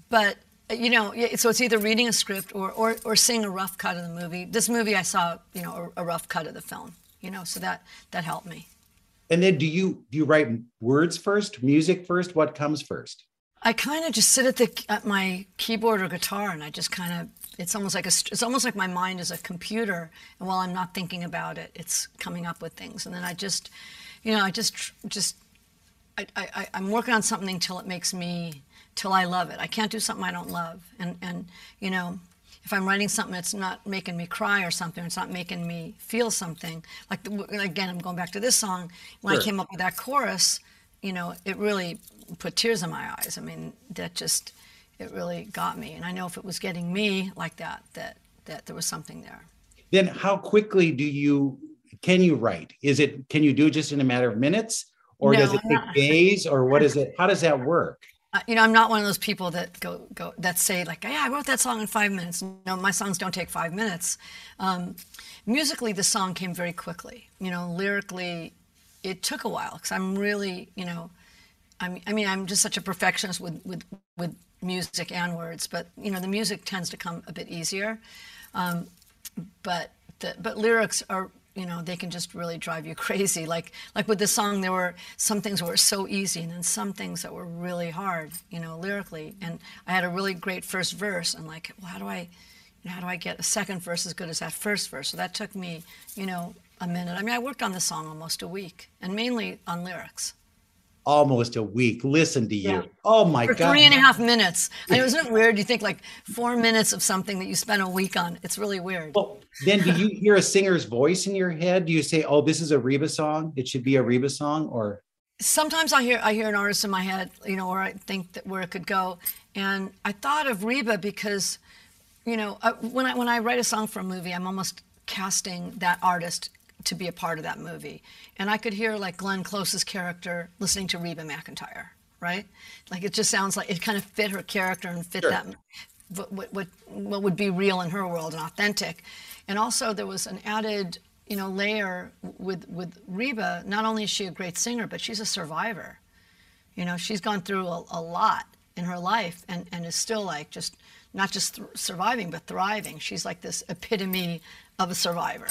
but you know so it's either reading a script or, or, or seeing a rough cut of the movie. This movie i saw you know a, a rough cut of the film you know so that that helped me and then do you do you write words first, music first? What comes first? I kind of just sit at the at my keyboard or guitar, and I just kind of it's almost like a it's almost like my mind is a computer, and while I'm not thinking about it, it's coming up with things, and then I just, you know, I just just I, I I'm working on something till it makes me till I love it. I can't do something I don't love, and and you know if I'm writing something that's not making me cry or something, it's not making me feel something. Like the, again, I'm going back to this song. When sure. I came up with that chorus, you know, it really put tears in my eyes. I mean, that just it really got me. And I know if it was getting me like that, that that there was something there. Then how quickly do you can you write? Is it can you do just in a matter of minutes? Or no, does it take days or what is it? How does that work? You know, I'm not one of those people that go go that say like, yeah, I wrote that song in five minutes. No, my songs don't take five minutes. Um, musically, the song came very quickly. You know, lyrically, it took a while because I'm really, you know, I mean, I mean, I'm just such a perfectionist with with with music and words, but you know the music tends to come a bit easier. Um, but the, but lyrics are you know they can just really drive you crazy. Like like with this song, there were some things that were so easy, and then some things that were really hard, you know, lyrically. And I had a really great first verse, and like, well, how do I, you know, how do I get a second verse as good as that first verse? So that took me, you know, a minute. I mean, I worked on the song almost a week, and mainly on lyrics almost a week. Listen to you. Yeah. Oh my For God. three and a half minutes. And isn't it weird? You think like four minutes of something that you spent a week on. It's really weird. Well, then do you hear a singer's voice in your head? Do you say, oh, this is a Reba song? It should be a Reba song? Or Sometimes I hear I hear an artist in my head, you know, or I think that where it could go. And I thought of Reba because, you know, uh, when I when I write a song for a movie, I'm almost casting that artist to be a part of that movie. And I could hear like Glenn Close's character listening to Reba McEntire, right? Like it just sounds like it kind of fit her character and fit Sure. that what, what, what, would be real in her world and authentic. And also there was an added, you know, layer with, with Reba. Not only is she a great singer, but she's a survivor. You know, she's gone through a, a lot in her life and, and is still like just not just th- surviving, but thriving. She's like this epitome of a survivor,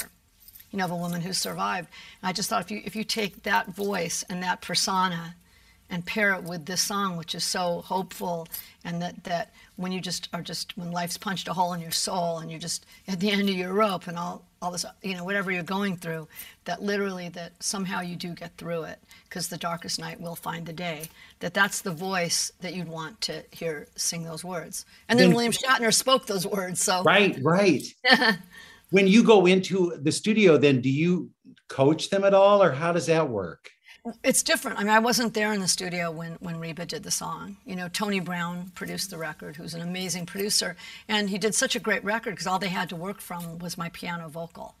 you know, of a woman who survived. And I just thought if you, if you take that voice and that persona and pair it with this song, which is so hopeful, and that, that when you just are just, when life's punched a hole in your soul and you're just at the end of your rope and all, all this, you know, whatever you're going through, that literally that somehow you do get through it because the darkest night will find the day, that that's the voice that you'd want to hear sing those words. And then Then- William Shatner spoke those words. So right, right. when you go into the studio, then do you coach them at all, or how does that work? It's different. I mean, I wasn't there in the studio when, when Reba did the song. You know, Tony Brown produced the record, who's an amazing producer, and he did such a great record because all they had to work from was my piano vocal.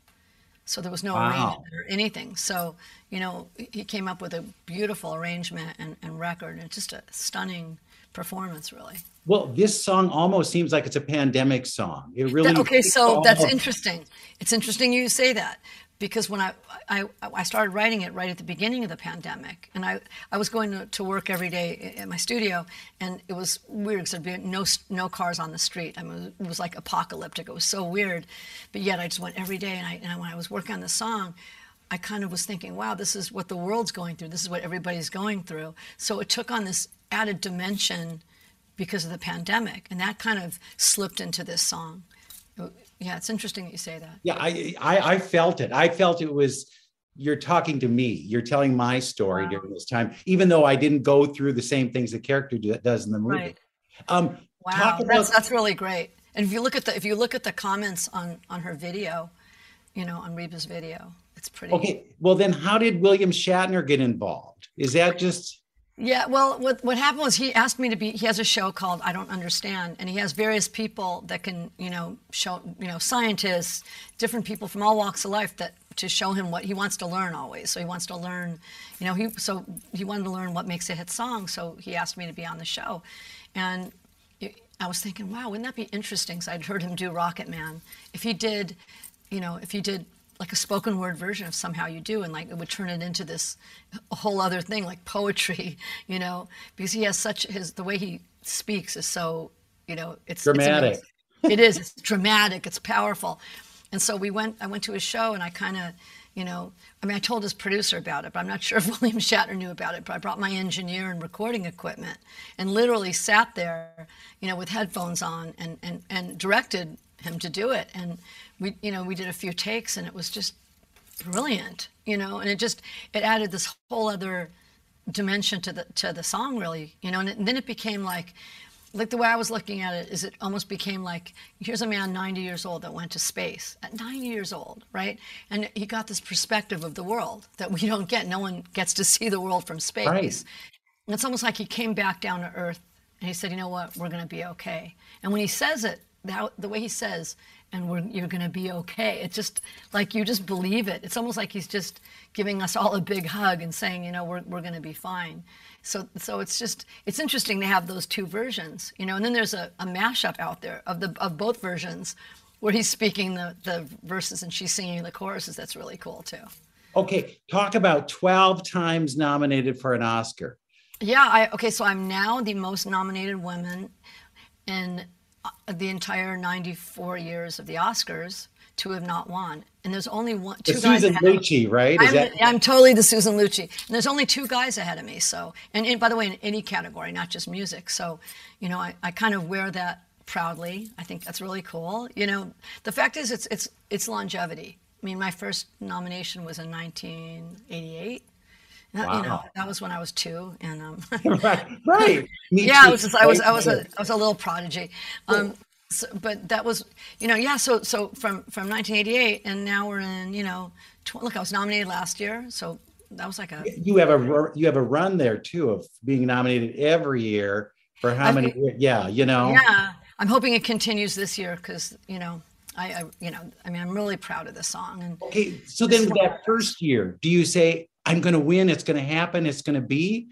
So there was no Wow. arrangement or anything. So, you know, he came up with a beautiful arrangement and, and record, and just a stunning performance, really. Well, this song almost seems like it's a pandemic song. It really That- okay, so that's almost- interesting. It's interesting you say that because when I, I I started writing it right at the beginning of the pandemic, and I, I was going to, to work every day at my studio, and it was weird because there'd be no no cars on the street. I mean, it was like apocalyptic. It was so weird, but yet I just went every day, and I and when I was working on the song. I kind of was thinking, wow, this is what the world's going through. This is what everybody's going through. So it took on this added dimension because of the pandemic, and that kind of slipped into this song. Yeah, it's interesting that you say that. Yeah, I, I I felt it. I felt it was you're talking to me. You're telling my story Wow. during this time, even though I didn't go through the same things the character do, does in the movie. Right. Um, Wow, about that's that's really great. And if you look at the if you look at the comments on on her video, you know, on Reba's video, it's pretty. okay. Well, then how did William Shatner get involved? Is that just Yeah, well, what what happened was he asked me to be. He has a show called I Don't Understand, and he has various people that can, you know, show, you know, scientists, different people from all walks of life that to show him what he wants to learn always. So he wants to learn, you know, he so he wanted to learn what makes a hit song. So he asked me to be on the show, and it- I was thinking, wow, wouldn't that be interesting? Because I'd heard him do Rocket Man. If he did, you know, if he did like a spoken word version of somehow you do and like it would turn it into this whole other thing like poetry you know? Because he has such his the way he speaks is so you know it's it's Dramatic. amazing. it is. It's dramatic. It's powerful. And so we went i went to his show and i kind of you know i mean i told his producer about it but i'm not sure if william shatner knew about it but i brought my engineer and recording equipment and literally sat there you know with headphones on and and, and directed him to do it. And we you know we did a few takes and it was just brilliant you know and it just it added this whole other dimension to the to the song really you know and, it, and then it became like like the way i was looking at it is it almost became like here's a man 90 years old that went to space at 90 years old right and he got this perspective of the world that we don't get no one gets to see the world from space Right. and it's almost like he came back down to earth and he said, you know what, we're going to be okay. And when he says it, that, the way he says, and we're, you're going to be okay, it's just like you just believe it. It's almost like he's just giving us all a big hug and saying, you know, we're, we're going to be fine. So, so it's just, it's interesting to have those two versions, you know, and then there's a, a mashup out there of, the, of both versions where he's speaking the, the verses and she's singing the choruses. That's really cool too. okay? Talk about 12 times nominated for an Oscar. Yeah, I okay, so I'm now the most nominated woman in uh, Uh, the entire 94 years of the Oscars to have not won. And there's only one, two The guys Susan ahead of me. Lucci, right? I'm, that I'm totally the Susan Lucci. And there's only two guys ahead of me. So, and, and by the way, in any category, not just music. So, you know, I, I kind of wear that proudly. I think that's really cool. You know, the fact is, it's it's it's longevity. I mean, my first nomination was in 1988. That, You know, Wow. that was when I was two, and um, right? Right. Yeah, I was just, I was I was a I was a little prodigy. Um, so, but that was you know yeah. So so from from 1988, and now we're in you know tw- look, I was nominated last year, so that was like a you have a you have a run there too of being nominated every year for how I many? Yeah, you know. yeah. I'm hoping it continues this year because you know I, I you know I mean I'm really proud of this song and Okay, so then that first year, do you say I'm going to win? It's going to happen. It's going to be,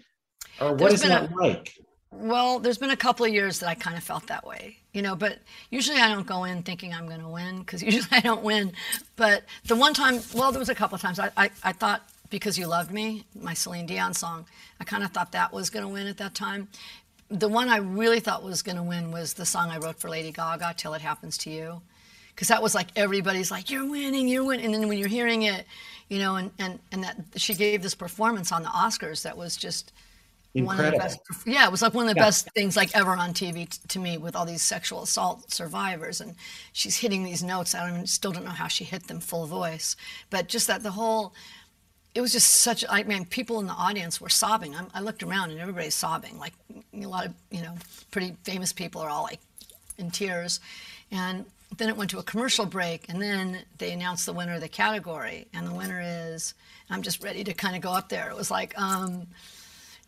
or what There's is that like? Well, there's been a couple of years that I kind of felt that way, you know, but usually I don't go in thinking I'm going to win because usually I don't win. But the one time, well, there was a couple of times I, I, I thought Because You Loved Me, my Celine Dion song, I kind of thought that was going to win at that time. The one I really thought was going to win was the song I wrote for Lady Gaga, Till It Happens to You. Because that was like everybody's like, you're winning, you're winning. And then when you're hearing it, you know, and, and, and that she gave this performance on the Oscars that was just one of the Incredible. best yeah it was like one of the Yeah. best things like ever on tv t- to me with all these sexual assault survivors and she's hitting these notes i don't even, still don't know how she hit them full voice but just that the whole it was just such i mean people in the audience were sobbing I'm, i looked around and everybody's sobbing like a lot of you know pretty famous people are all like in tears and then it went to a commercial break and then they announced the winner of the category and the winner is i'm just ready to kind of go up there it was like um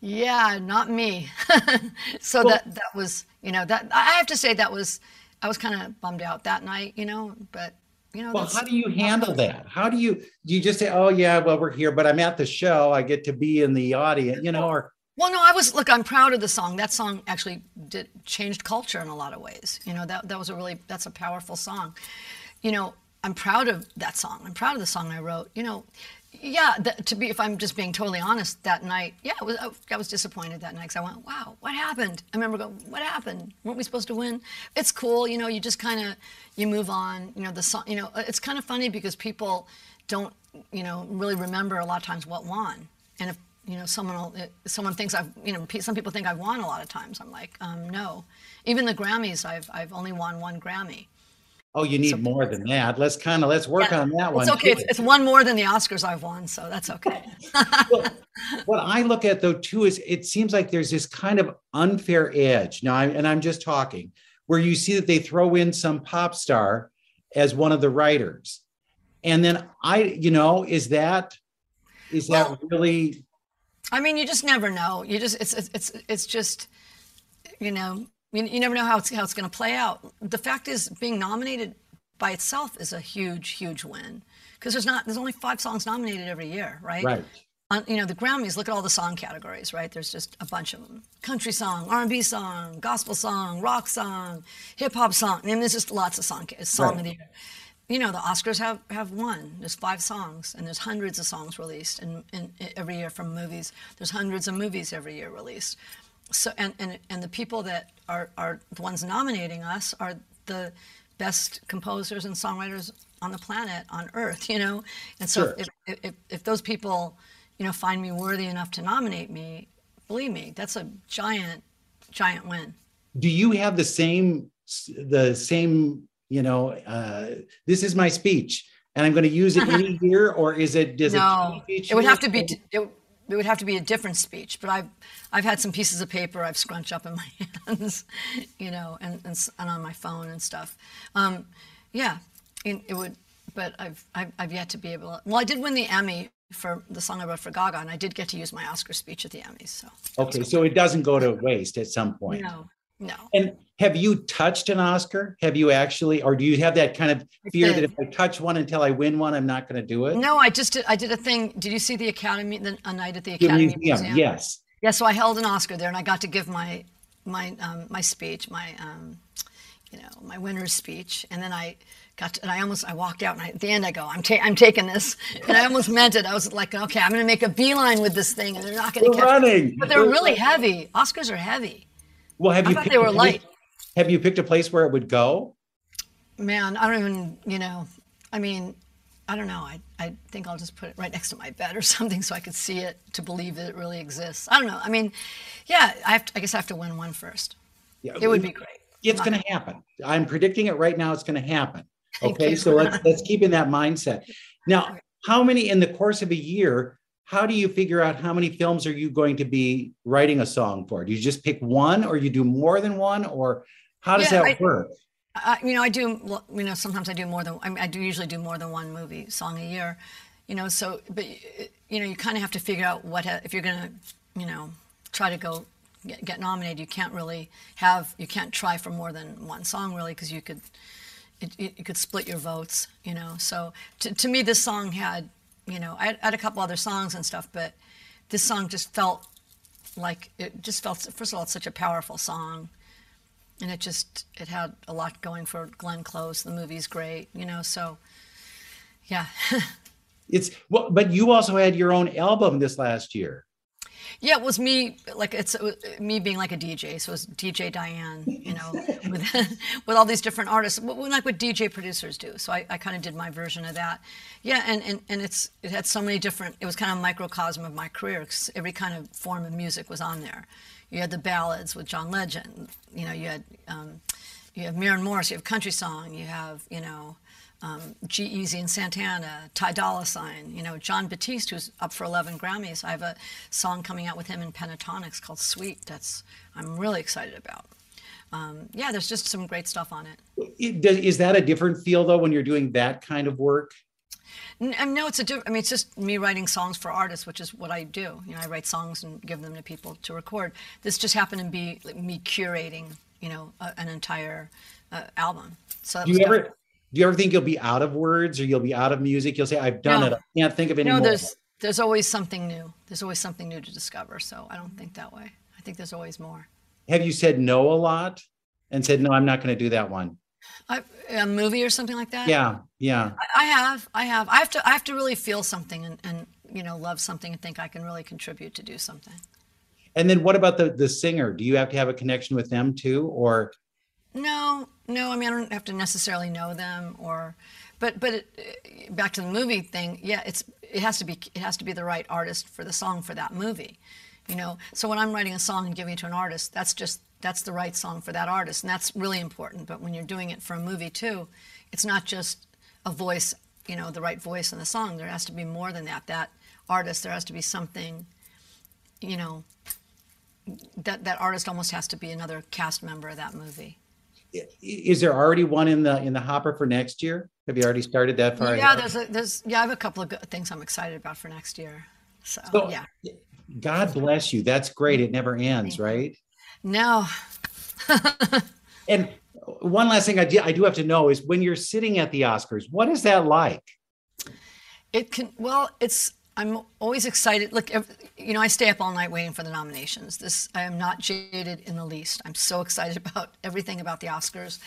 yeah, not me. so that that was, you know, that I have to say that was, I was kind of bummed out that night, you know, but you know, Well, how do you handle that? How do you do you just say, "Oh yeah, well we're here, but I'm at the show. I get to be in the audience," you know, or well, no, I was look, I'm proud of the song. That song actually did changed culture in a lot of ways. You know, that that was a really that's a powerful song. You know, I'm proud of that song. I'm proud of the song I wrote. You know, yeah, that, to be if I'm just being totally honest, that night, yeah, I was, I was disappointed that night because I went, wow, what happened? I remember going, what happened? Weren't we supposed to win? It's cool, you know. You just kind of you move on. You know, the song. You know, it's kind of funny because people don't, you know, really remember a lot of times what won, and if you know someone will, someone thinks I've, you know, some people think I've won a lot of times. I'm like, um, no. Even the Grammys, I've I've only won one Grammy. oh, you need more than that. Let's kind of let's work Yeah, on that one. It's okay. It's, it's one more than the Oscars I've won, so that's okay. Well, what I look at though too is it seems like there's this kind of unfair edge now, I, and I'm just talking where you see that they throw in some pop star as one of the writers, and then I, you know, is that is that really? I mean, you just never know. You just it's it's it's, it's just you know you, you never know how it's how it's going to play out. The fact is, being nominated by itself is a huge huge win because there's not there's only five songs nominated every year, right? Right. On, you know the Grammys. Look at all the song categories, right? There's just a bunch of them: country song, R&B song, gospel song, rock song, hip hop song. I mean, there's just lots of song song Right. of the year. You know, the Oscars have have one. There's five songs, and there's hundreds of songs released in, in, every year from movies. There's hundreds of movies every year released. So, and and and the people that are are the ones nominating us are the best composers and songwriters on the planet, on Earth. You know, and so Sure. if, if if those people, you know, find me worthy enough to nominate me, believe me, that's a giant, giant win. Do you have the same the same? You know, uh, this is my speech, and I'm going to use it any year, or is it does No, it it would have to be. It, it would have to be a different speech. But I've I've had some pieces of paper I've scrunched up in my hands, you know, and and, and on my phone and stuff. Um, yeah, it, it would. But I've, I've I've yet to be able. To, well, I did win the Emmy for the song I wrote for Gaga, and I did get to use my Oscar speech at the Emmys. So Okay, so it doesn't go to waste at some point. no, no. And have you touched an Oscar? Have you actually, or do you have that kind of fear that if I touch one until I win one, I'm not going to do it? No, I just did. I did a thing. Did you see the Academy? The, a night at the The Academy museum, yes. Yeah, so I held an Oscar there, and I got to give my my um, my speech, my um, you know my winner's speech, and then I got to, and I almost I walked out, and I, at the end I go, I'm ta- I'm taking this, and I almost meant it. I was like, okay, I'm going to make a beeline with this thing, and they're not going We're to catch me. running. But they're really heavy. Oscars are heavy. Well, have I you? thought they were light. Have you picked a place where it would go? Man, I don't even, you know, I mean, I don't know. I, I think I'll just put it right next to my bed or something so I could see it to believe that it really exists. I don't know. I mean, yeah, I, have to, I guess I have to win one first. Yeah, It would be great. It's going to happen. I'm predicting it right now. It's going to happen. Okay, so let's let's keep in that mindset. Now, how many in the course of a year? How do you figure out how many films are you going to be writing a song for? Do you just pick one, or you do more than one, or how does Yeah, that I- work? I, you know, I do. You know, sometimes I do more than. I, mean, I do usually do more than one movie song a year. You know, so but you know, you kind of have to figure out what if you're gonna, you know, try to go get, get nominated. You can't really have. You can't try for more than one song really because you could. It, it, you could split your votes. You know, so to, to me, this song had. You know, I had, a couple other songs and stuff, but this song just felt like it just felt. First of all, it's such a powerful song and it just it had a lot going for Glenn Close. The movie's great, you know. So, yeah, It's well, but you also had your own album this last year. Yeah. It was me like it's it me being like a DJ. So it was DJ Diane, you know, with with all these different artists, like what DJ producers do. So I, I kind of did my version of that. Yeah, and, and and it's it had so many different. It was kind of a microcosm of my career. 'cause every kind of form of music was on there. You had the ballads with John Legend. You know, you had um, you have Maren Morris. You have country song. You have you know. Um, G-Eazy and Santana, Ty Dolla Sign, you know, Jon Batiste, who's up for 11 Grammys. I have a song coming out with him in Pentatonix called Sweet. That's I'm really excited about. Um, yeah, there's just some great stuff on it. Is that a different feel though when you're doing that kind of work? N- I know it's a diff- I mean, it's just me writing songs for artists, which is what I do. You know, I write songs and give them to people to record. This just happened to be like, me curating, you know, a, an entire uh, album. So that Do was you ever different. Do you ever think you'll be out of words or you'll be out of music? You'll say, "I've done No. it. I can't think of any no, more." there's there's always something new. There's always something new to discover. So I don't think that way. I think there's always more. Have you said no a lot and said, "No, I'm not going to do that one"? I, a movie or something like that. Yeah, yeah. I, I have. I have. I have to. I have to really feel something and, and you know love something and think I can really contribute to do something. And then what about the the singer? Do you have to have a connection with them too, or No, no. I mean, I don't have to necessarily know them, or, but but it, back to the movie thing. Yeah, it's it has to be it has to be the right artist for the song for that movie, you know. So when I'm writing a song and giving it to an artist, that's just that's the right song for that artist, and that's really important. But when you're doing it for a movie too, it's not just a voice, you know, the right voice in the song. There has to be more than that. That artist, there has to be something, you know. That that artist almost has to be another cast member of that movie. Is there already one in the in the hopper for next year? Have you already started that far? Yeah, ahead? there's a, there's yeah, I have a couple of good things I'm excited about for next year. So, So- yeah, God bless you. That's great. It never ends, right? no, And one last thing I do, I do have to know is when you're sitting at the Oscars, what is that like? it can. Well, it's I'm always excited. Look, you know, I stay up all night waiting for the nominations. This I am not jaded in the least. I'm so excited about everything about the Oscars,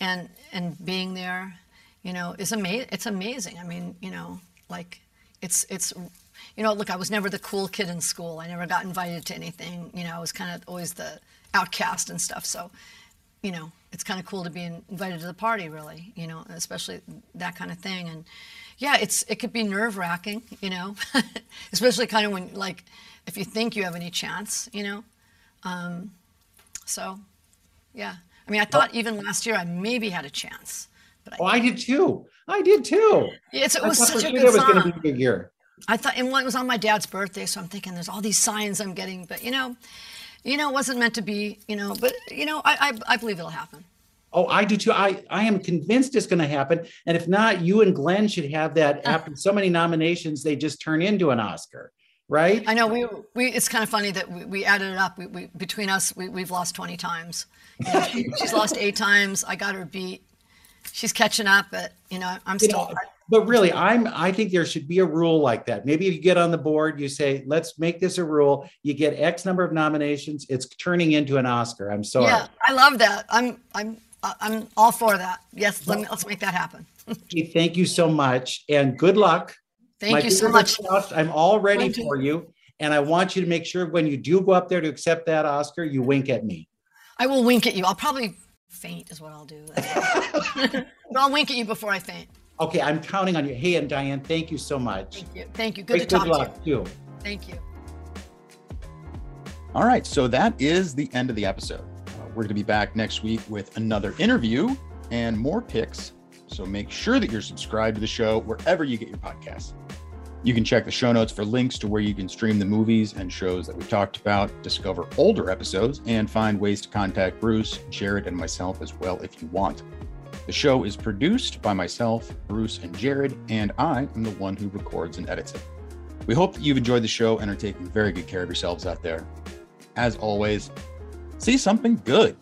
and and being there, you know, is amazing. It's amazing. I mean, you know, like it's it's. You know, look, I was never the cool kid in school. I never got invited to anything. You know, I was kind of always the outcast and stuff. So, you know, it's kind of cool to be invited to the party, really, you know, especially that kind of thing. And yeah, it's it could be nerve wracking, you know, especially kind of when like if you think you have any chance, you know. Um, so, yeah, I mean, I thought even last year I maybe had a chance, but I, Oh, I did too. I did too. it's, it I was such a good was song. be a year. I thought, and it was on my dad's birthday, so I'm thinking there's all these signs I'm getting, but you know, you know, it wasn't meant to be, you know, but you know, I I, I believe it'll happen. Oh, I do too. I, I am convinced it's going to happen. And if not, you and Glenn should have that after so many nominations, they just turn into an Oscar, right? I know we we. It's kind of funny that we, we added it up. We, we between us, we, we've lost 20 times. She- she's lost eight times. I got her beat. She's catching up, but you know, I'm You still. know, but really, I'm. I think there should be a rule like that. Maybe if you get on the board, you say, "Let's make this a rule." You get X number of nominations. It's turning into an Oscar. I'm sorry. yeah, I love that. I'm I'm I'm all for that. Yes, let me, let's make that happen. Hey, Thank you so much, and good luck. Thank My you so fingers much. are crossed. I'm all ready Thank you. for you, and I want you to make sure when you do go up there to accept that Oscar, you wink at me. I will wink at you. I'll probably Faint is what I'll do. but I'll wink at you before I faint. Okay, I'm counting on you. Hey, and Diane, thank you so much. Thank you. Thank you. Good Great to talk good luck to you. too. Thank you. All right, so that is the end of the episode. We're going to be back next week with another interview and more picks. So make sure that you're subscribed to the show wherever you get your podcasts. You can check the show notes for links to where you can stream the movies and shows that we talked about, discover older episodes, and find ways to contact Bruce, Jared, and myself as well if you want. The show is produced by myself, Bruce, and Jared, and I am the one who records and edits it. We hope that you've enjoyed the show and are taking very good care of yourselves out there. As always, see something good.